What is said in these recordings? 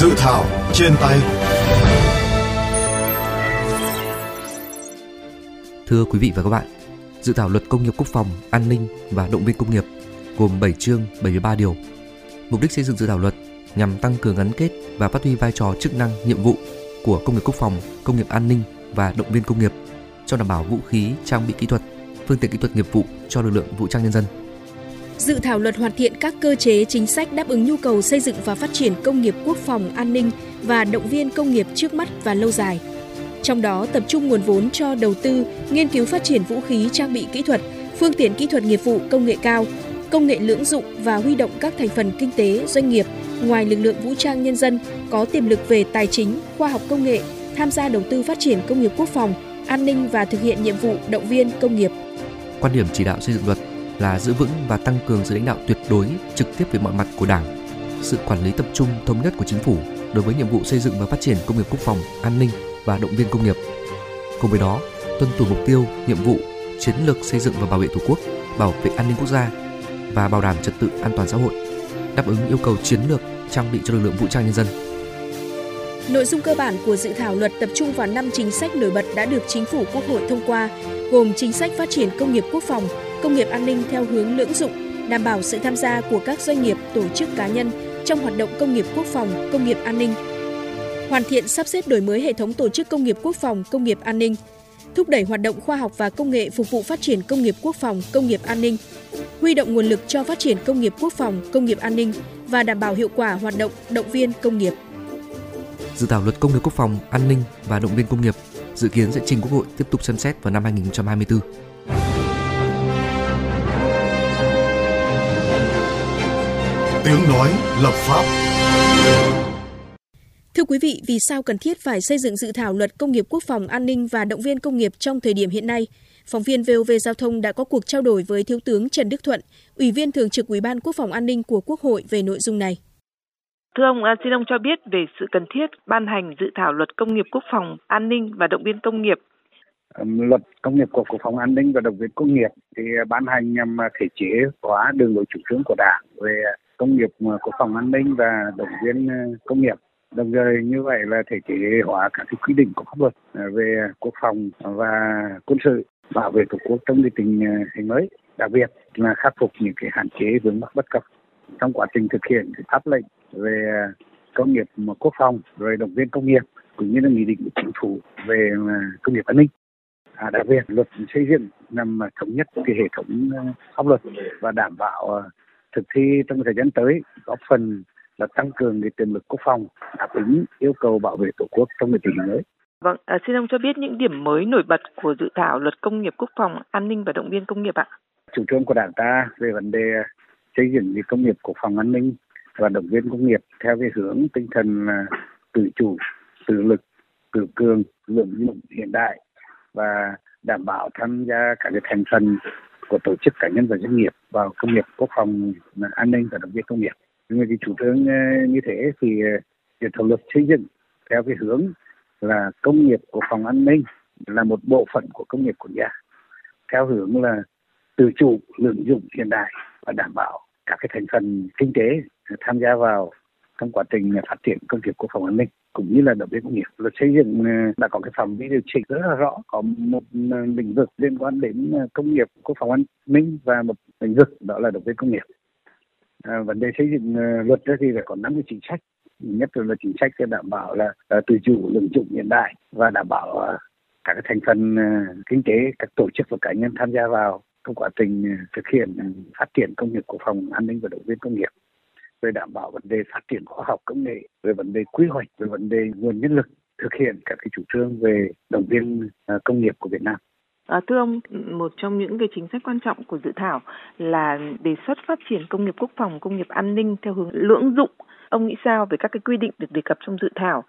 Dự thảo trên tay Thưa quý vị và các bạn, dự thảo luật công nghiệp quốc phòng, an ninh và động viên công nghiệp gồm 7 chương 73 điều. Mục đích xây dựng dự thảo luật nhằm tăng cường gắn kết và phát huy vai trò chức năng, nhiệm vụ của công nghiệp quốc phòng, công nghiệp an ninh và động viên công nghiệp trong đảm bảo vũ khí, trang bị kỹ thuật, phương tiện kỹ thuật nghiệp vụ cho lực lượng vũ trang nhân dân. Dự thảo luật hoàn thiện các cơ chế chính sách đáp ứng nhu cầu xây dựng và phát triển công nghiệp quốc phòng an ninh và động viên công nghiệp trước mắt và lâu dài. Trong đó tập trung nguồn vốn cho đầu tư, nghiên cứu phát triển vũ khí trang bị kỹ thuật, phương tiện kỹ thuật nghiệp vụ công nghệ cao, công nghệ lưỡng dụng và huy động các thành phần kinh tế, doanh nghiệp ngoài lực lượng vũ trang nhân dân có tiềm lực về tài chính, khoa học công nghệ, tham gia đầu tư phát triển công nghiệp quốc phòng, an ninh và thực hiện nhiệm vụ động viên công nghiệp. Quan điểm chỉ đạo xây dựng luật là giữ vững và tăng cường sự lãnh đạo tuyệt đối trực tiếp về mọi mặt của Đảng, sự quản lý tập trung thống nhất của chính phủ đối với nhiệm vụ xây dựng và phát triển công nghiệp quốc phòng, an ninh và động viên công nghiệp. Cùng với đó, tuân thủ mục tiêu, nhiệm vụ, chiến lược xây dựng và bảo vệ Tổ quốc, bảo vệ an ninh quốc gia và bảo đảm trật tự an toàn xã hội, đáp ứng yêu cầu chiến lược trang bị cho lực lượng vũ trang nhân dân. Nội dung cơ bản của dự thảo luật tập trung vào 5 chính sách nổi bật đã được Chính phủ Quốc hội thông qua, gồm chính sách phát triển công nghiệp quốc phòng, công nghiệp an ninh theo hướng lưỡng dụng, đảm bảo sự tham gia của các doanh nghiệp, tổ chức cá nhân trong hoạt động công nghiệp quốc phòng, công nghiệp an ninh. Hoàn thiện sắp xếp đổi mới hệ thống tổ chức công nghiệp quốc phòng, công nghiệp an ninh, thúc đẩy hoạt động khoa học và công nghệ phục vụ phát triển công nghiệp quốc phòng, công nghiệp an ninh, huy động nguồn lực cho phát triển công nghiệp quốc phòng, công nghiệp an ninh và đảm bảo hiệu quả hoạt động động viên công nghiệp. Dự thảo luật công nghiệp quốc phòng, an ninh và động viên công nghiệp dự kiến sẽ trình Quốc hội tiếp tục xem xét vào năm 2024. Tiếng nói lập pháp Thưa quý vị, vì sao cần thiết phải xây dựng dự thảo luật công nghiệp quốc phòng an ninh và động viên công nghiệp trong thời điểm hiện nay? Phóng viên VOV Giao thông đã có cuộc trao đổi với Thiếu tướng Trần Đức Thuận, Ủy viên Thường trực Ủy ban Quốc phòng an ninh của Quốc hội về nội dung này. Thưa ông, à, xin ông cho biết về sự cần thiết ban hành dự thảo luật công nghiệp quốc phòng an ninh và động viên công nghiệp luật công nghiệp của quốc phòng an ninh và động viên công nghiệp thì ban hành nhằm thể chế hóa đường lối chủ trương của đảng về công nghiệp ờ, quốc phòng an ninh và động viên ờ, công nghiệp. Đồng thời như vậy là thể chế hóa các cái quy định của pháp luật ờ, về quốc phòng và quân sự bảo vệ tổ quốc trong cái tình hình mới. Đặc biệt là khắc phục những cái hạn chế vướng mắc bất cập trong quá trình thực hiện cái pháp lệnh về công nghiệp quốc phòng rồi động viên công nghiệp cũng như là nghị định của chính phủ về công nghiệp an ninh. À, đặc biệt luật xây dựng nhằm thống nhất cái hệ thống pháp luật và đảm bảo thực thi trong thời gian tới góp phần là tăng cường cái tiềm lực quốc phòng đáp ứng yêu cầu bảo vệ tổ quốc trong tình hình mới. Vâng, à, xin ông cho biết những điểm mới nổi bật của dự thảo luật công nghiệp quốc phòng, an ninh và động viên công nghiệp ạ. Chủ trương của Đảng ta về vấn đề xây dựng cái công nghiệp quốc phòng an ninh và động viên công nghiệp theo cái hướng tinh thần là tự chủ, tự lực, tự cường, lượng dụng hiện đại và đảm bảo tham gia các cái thành phần của tổ chức cá nhân và doanh nghiệp vào công nghiệp quốc phòng an ninh và động viên công nghiệp. Nhưng cái chủ trương ờ, như thế thì ờ, dự thảo luật xây dựng theo cái hướng là công nghiệp quốc phòng an ninh là một bộ phận của công nghiệp quốc gia, theo hướng là tự chủ lượng dụng hiện đại và đảm bảo các cái thành phần kinh tế tham gia vào trong quá trình phát triển công nghiệp quốc phòng an ninh cũng như là động viên công nghiệp luật xây dựng ờ, đã có cái phạm vi điều chỉnh rất là rõ có một ờ, lĩnh vực liên quan đến ờ, công nghiệp quốc phòng an ninh và một lĩnh vực đó là động viên công nghiệp à, vấn đề xây dựng luật đó thì phải có năm cái chính sách. Nhất là chính sách để đảm bảo là, tự chủ lượng dụng hiện đại và đảm bảo các thành phần kinh tế các tổ chức và cá nhân tham gia vào trong quá trình thực hiện phát triển công nghiệp quốc phòng an ninh và động viên công nghiệp về đảm bảo vấn đề phát triển khoa học công nghệ về vấn đề quy hoạch về vấn đề nguồn nhân lực thực hiện các cái chủ trương về động viên công nghiệp của Việt Nam. À, thưa ông, một trong những cái chính sách quan trọng của dự thảo là đề xuất phát triển công nghiệp quốc phòng, công nghiệp an ninh theo hướng lưỡng dụng. Ông nghĩ sao về các cái quy định được đề cập trong dự thảo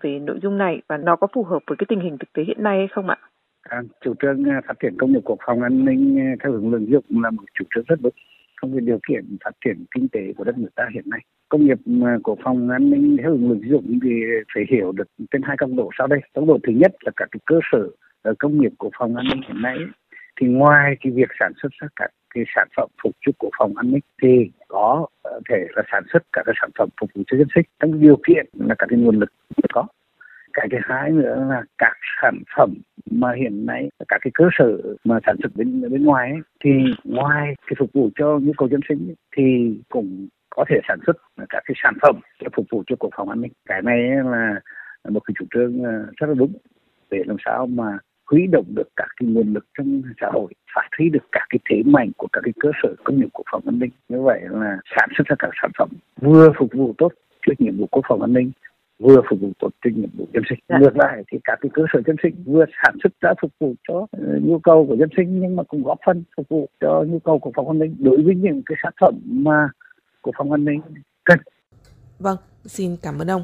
về nội dung này và nó có phù hợp với cái tình hình thực tế hiện nay hay không ạ? À, chủ trương phát triển công nghiệp quốc phòng an ninh theo hướng lưỡng dụng là một chủ trương rất đúng trong cái điều kiện phát triển kinh tế của đất nước ta hiện nay. Công nghiệp à, của phòng an ninh theo hướng ứng dụng thì phải hiểu được trên hai cấp độ sau đây. Cấp độ thứ nhất là các cái cơ sở ở công nghiệp của phòng an ninh hiện nay thì ngoài cái việc sản xuất ra các cái sản phẩm phục vụ của phòng an ninh thì có ờ, thể là sản xuất các cái sản phẩm phục vụ cho dân sinh trong điều kiện là các cái nguồn lực có cái thứ hai nữa là các sản phẩm mà hiện nay các cái cơ sở mà sản xuất bên bên ngoài ấy, thì ngoài cái phục vụ cho nhu cầu dân sinh ấy, thì cũng có thể sản xuất các cái sản phẩm để phục vụ cho quốc phòng an ninh. Cái này là một cái chủ trương ờ, rất là đúng để làm sao mà huy động được các cái nguồn lực trong xã hội phát huy được các cái thế mạnh của các cái cơ sở công nghiệp quốc phòng an ninh. Như vậy là sản xuất ra các sản phẩm vừa phục vụ tốt cho nhiệm vụ quốc phòng an ninh vừa phục vụ tốt cho nhiệm vụ dân sinh dạ. ngược lại thì các cái cơ sở dân sinh vừa sản xuất ra phục vụ cho uh, nhu cầu của dân sinh nhưng mà cũng góp phần phục vụ cho nhu cầu của phòng an ninh đối với những cái sản phẩm mà của phòng an ninh cần vâng xin cảm ơn ông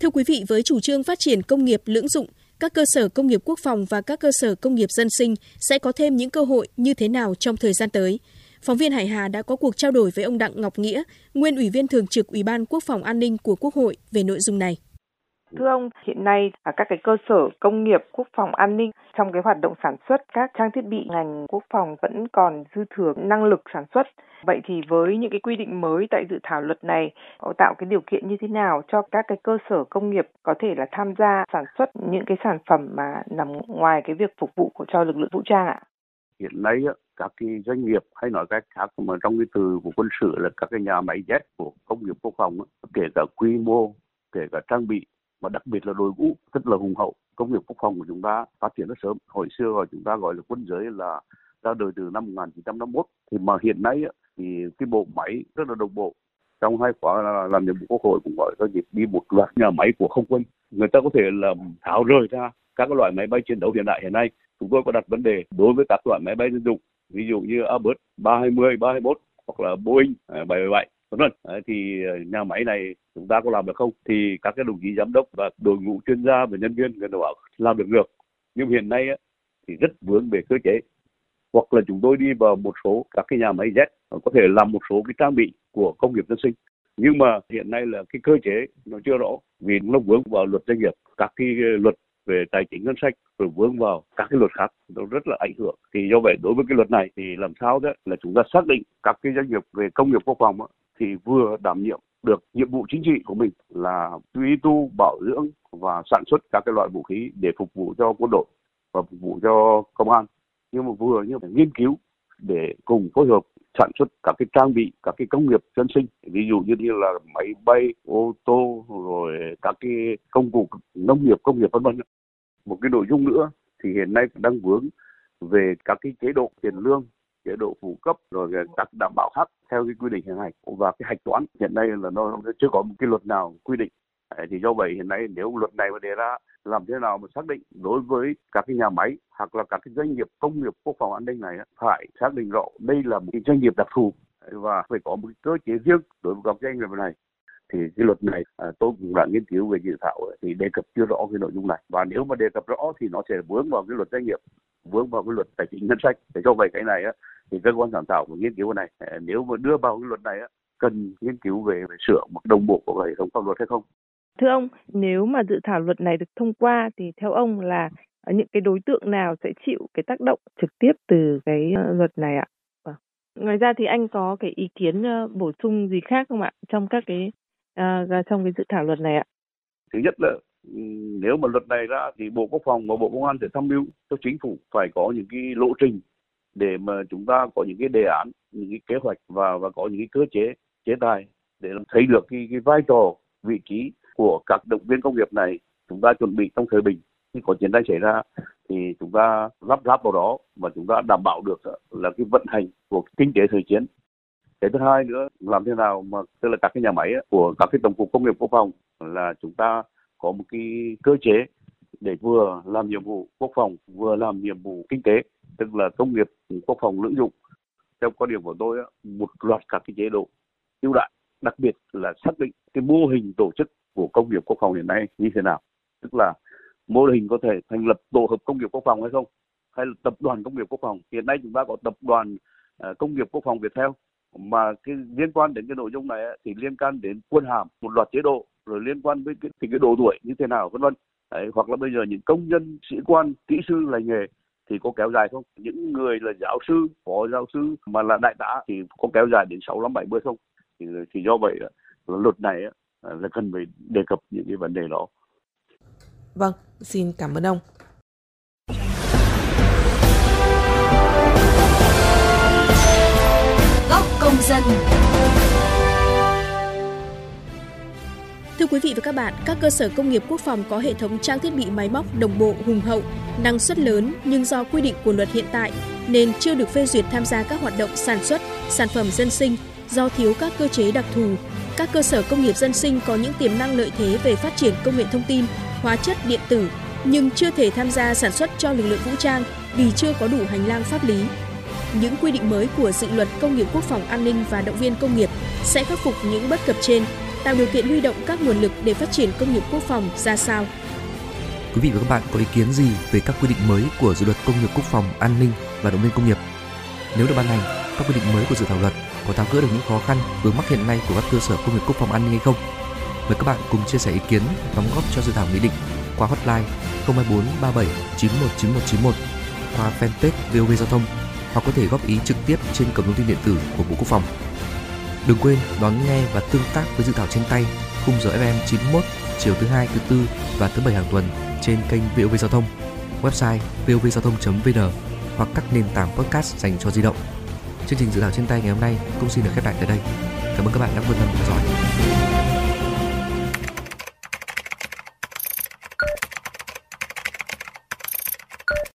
Thưa quý vị, với chủ trương phát triển công nghiệp lưỡng dụng, các cơ sở công nghiệp quốc phòng và các cơ sở công nghiệp dân sinh sẽ có thêm những cơ hội như thế nào trong thời gian tới? Phóng viên Hải Hà đã có cuộc trao đổi với ông Đặng Ngọc Nghĩa, nguyên Ủy viên Thường trực Ủy ban Quốc phòng An ninh của Quốc hội về nội dung này. Thưa ông, hiện nay các cái cơ sở công nghiệp quốc phòng an ninh trong cái hoạt động sản xuất các trang thiết bị ngành quốc phòng vẫn còn dư thừa năng lực sản xuất. Vậy thì với những cái quy định mới tại dự thảo luật này có tạo cái điều kiện như thế nào cho các cái cơ sở công nghiệp có thể là tham gia sản xuất những cái sản phẩm mà nằm ngoài cái việc phục vụ của cho lực lượng vũ trang ạ? Hiện nay các cái doanh nghiệp hay nói cách khác, mà trong cái từ của quân sự là các cái nhà máy Z của công nghiệp quốc phòng kể cả quy mô, kể cả trang bị và đặc biệt là đội ngũ, rất là hùng hậu. Công nghiệp quốc phòng của chúng ta phát triển rất sớm. Hồi xưa rồi chúng ta gọi là quân giới là ra đời từ năm 1951 thì mà hiện nay thì cái bộ máy rất là đồng bộ. Trong hai khóa làm nhiệm vụ quốc hội cũng gọi doanh dịp đi một loạt nhà máy của không quân. Người ta có thể là tháo rời ra các loại máy bay chiến đấu hiện đại hiện nay. Chúng tôi có đặt vấn đề đối với các loại máy bay dân dụng ví dụ như Airbus 320, 321 hoặc là Boeing à, 777 vân vân. Thì ờ, nhà máy này chúng ta có làm được không? Thì các cái đồng chí giám đốc và đội ngũ chuyên gia và nhân viên người ta bảo làm được được. Nhưng hiện nay thì rất vướng về cơ chế. Hoặc là chúng tôi đi vào một số các cái nhà máy Z có thể làm một số cái trang bị của công nghiệp dân sinh. Nhưng mà hiện nay là cái cơ chế nó chưa rõ vì nó vướng vào luật doanh nghiệp. Các cái ờ, luật về tài chính ngân sách, rồi vướng vào các cái luật khác nó rất là ảnh hưởng. Thì do vậy đối với cái luật này thì làm sao đó là chúng ta xác định các cái doanh nghiệp về công nghiệp quốc phòng thì vừa đảm nhiệm được nhiệm vụ chính trị của mình là duy tu, bảo dưỡng và sản xuất các cái loại vũ khí để phục vụ cho quân đội và phục vụ cho công an, nhưng mà vừa như phải nghiên cứu để cùng phối hợp sản xuất các cái trang bị, các cái công nghiệp dân sinh. Ví dụ như là máy bay, ô tô, rồi các cái công cụ nông nghiệp, công nghiệp vân vân. Một cái nội dung nữa thì hiện nay đang vướng về các cái chế độ tiền lương, chế độ phụ cấp, rồi các đảm bảo khác theo cái quy định hiện hành và cái hạch toán hiện nay là nó chưa có một cái luật nào quy định. Thì do vậy hiện nay nếu luật này mà đề ra làm thế nào mà xác định đối với các cái nhà máy hoặc là các cái doanh nghiệp công nghiệp quốc phòng an ninh này phải xác định rõ đây là một cái doanh nghiệp đặc thù và phải có một cơ chế riêng đối với các doanh nghiệp này. Thì cái luật này à, tôi cũng đã nghiên cứu về dự thảo thì đề cập chưa rõ cái nội dung này. Và nếu mà đề cập rõ thì nó sẽ vướng vào cái luật doanh nghiệp vướng vào cái luật tài chính ngân sách. Để cho vậy cái này á thì cơ quan soạn thảo của nghiên cứu này. À, nếu mà đưa vào cái luật này á cần nghiên cứu về, về sửa một đồng bộ của hệ thống pháp luật hay không? Thưa ông nếu mà dự thảo luật này được thông qua thì theo ông là ờ, những cái đối tượng nào sẽ chịu cái tác động trực tiếp từ cái ờ, luật này ạ vâng. ngoài ra thì anh có cái ý kiến ờ, bổ sung gì khác không ạ trong các cái uh, trong cái dự thảo luật này ạ thứ nhất là ừ, nếu mà luật này ra thì bộ quốc phòng và bộ công an sẽ tham mưu cho chính phủ phải có những cái lộ trình để mà chúng ta có những cái đề án những cái kế hoạch và và có những cái cơ chế chế tài để thấy được cái, cái vai trò vị trí của các động viên công nghiệp này chúng ta chuẩn bị trong thời bình. Khi có chiến tranh xảy ra thì chúng ta lắp ráp vào đó và chúng ta đảm bảo được là cái vận hành của kinh tế thời chiến. Cái thứ hai nữa, làm thế nào mà, tức là các cái nhà máy của các cái tổng cục công nghiệp quốc phòng là chúng ta có một cái cơ chế để vừa làm nhiệm vụ quốc phòng, vừa làm nhiệm vụ kinh tế, tức là công nghiệp quốc phòng lưỡng dụng. Theo quan điểm của tôi một loạt các cái chế độ ưu đại đặc biệt là xác định cái mô hình tổ chức của công nghiệp quốc phòng hiện nay như thế nào? Tức là mô hình có thể thành lập tổ hợp công nghiệp quốc phòng hay không? Hay là tập đoàn công nghiệp quốc phòng? Hiện nay chúng ta có tập đoàn ờ, công nghiệp quốc phòng Việt theo. Mà cái liên quan đến cái nội dung này thì liên quan đến quân hàm một loạt chế độ rồi liên quan với cái, thì cái độ tuổi như thế nào vân vân. Đấy, hoặc là bây giờ những công nhân sĩ quan kỹ sư lành nghề thì có kéo dài không? Những người là giáo sư phó giáo sư mà là đại tá thì có kéo dài đến sáu năm bảy mươi không? Thì, thì do vậy là luật này là cần phải đề cập những cái vấn đề đó. Vâng xin cảm ơn ông. Góc công dân. Thưa quý vị và các bạn, các cơ sở công nghiệp quốc phòng có hệ thống trang thiết bị máy móc đồng bộ hùng hậu, năng suất lớn nhưng do quy định của luật hiện tại nên chưa được phê duyệt tham gia các hoạt động sản xuất, sản phẩm dân sinh do thiếu các cơ chế đặc thù. Các cơ sở công nghiệp dân sinh có những tiềm năng lợi thế về phát triển công nghệ thông tin, hóa chất điện tử nhưng chưa thể tham gia sản xuất cho lực lượng vũ trang vì chưa có đủ hành lang pháp lý. Những quy định mới của dự luật công nghiệp quốc phòng an ninh và động viên công nghiệp sẽ khắc phục những bất cập trên tạo điều kiện huy động các nguồn lực để phát triển công nghiệp quốc phòng ra sao. Quý vị và các bạn có ý kiến gì về các quy định mới của dự luật công nghiệp quốc phòng an ninh và động viên công nghiệp? Nếu được ban hành, các quy định mới của dự thảo luật có tháo gỡ được những khó khăn vướng mắc hiện nay của các cơ sở công nghiệp quốc phòng an ninh hay không? Mời các bạn cùng chia sẻ ý kiến đóng góp cho dự thảo nghị định qua hotline 024 37 919191 qua fanpage VOV Giao thông hoặc có thể góp ý trực tiếp trên cổng thông tin điện tử của Bộ Quốc phòng. Đừng quên đón nghe và tương tác với dự thảo trên tay khung giờ FM 91 chiều thứ hai, thứ tư và thứ bảy hàng tuần trên kênh VOV Giao thông, website vovgiao thông.vn hoặc các nền tảng podcast dành cho di động. Chương trình dự thảo trên tay ngày hôm nay cũng xin được khép lại tại đây. Cảm ơn các bạn đã quan tâm theo dõi.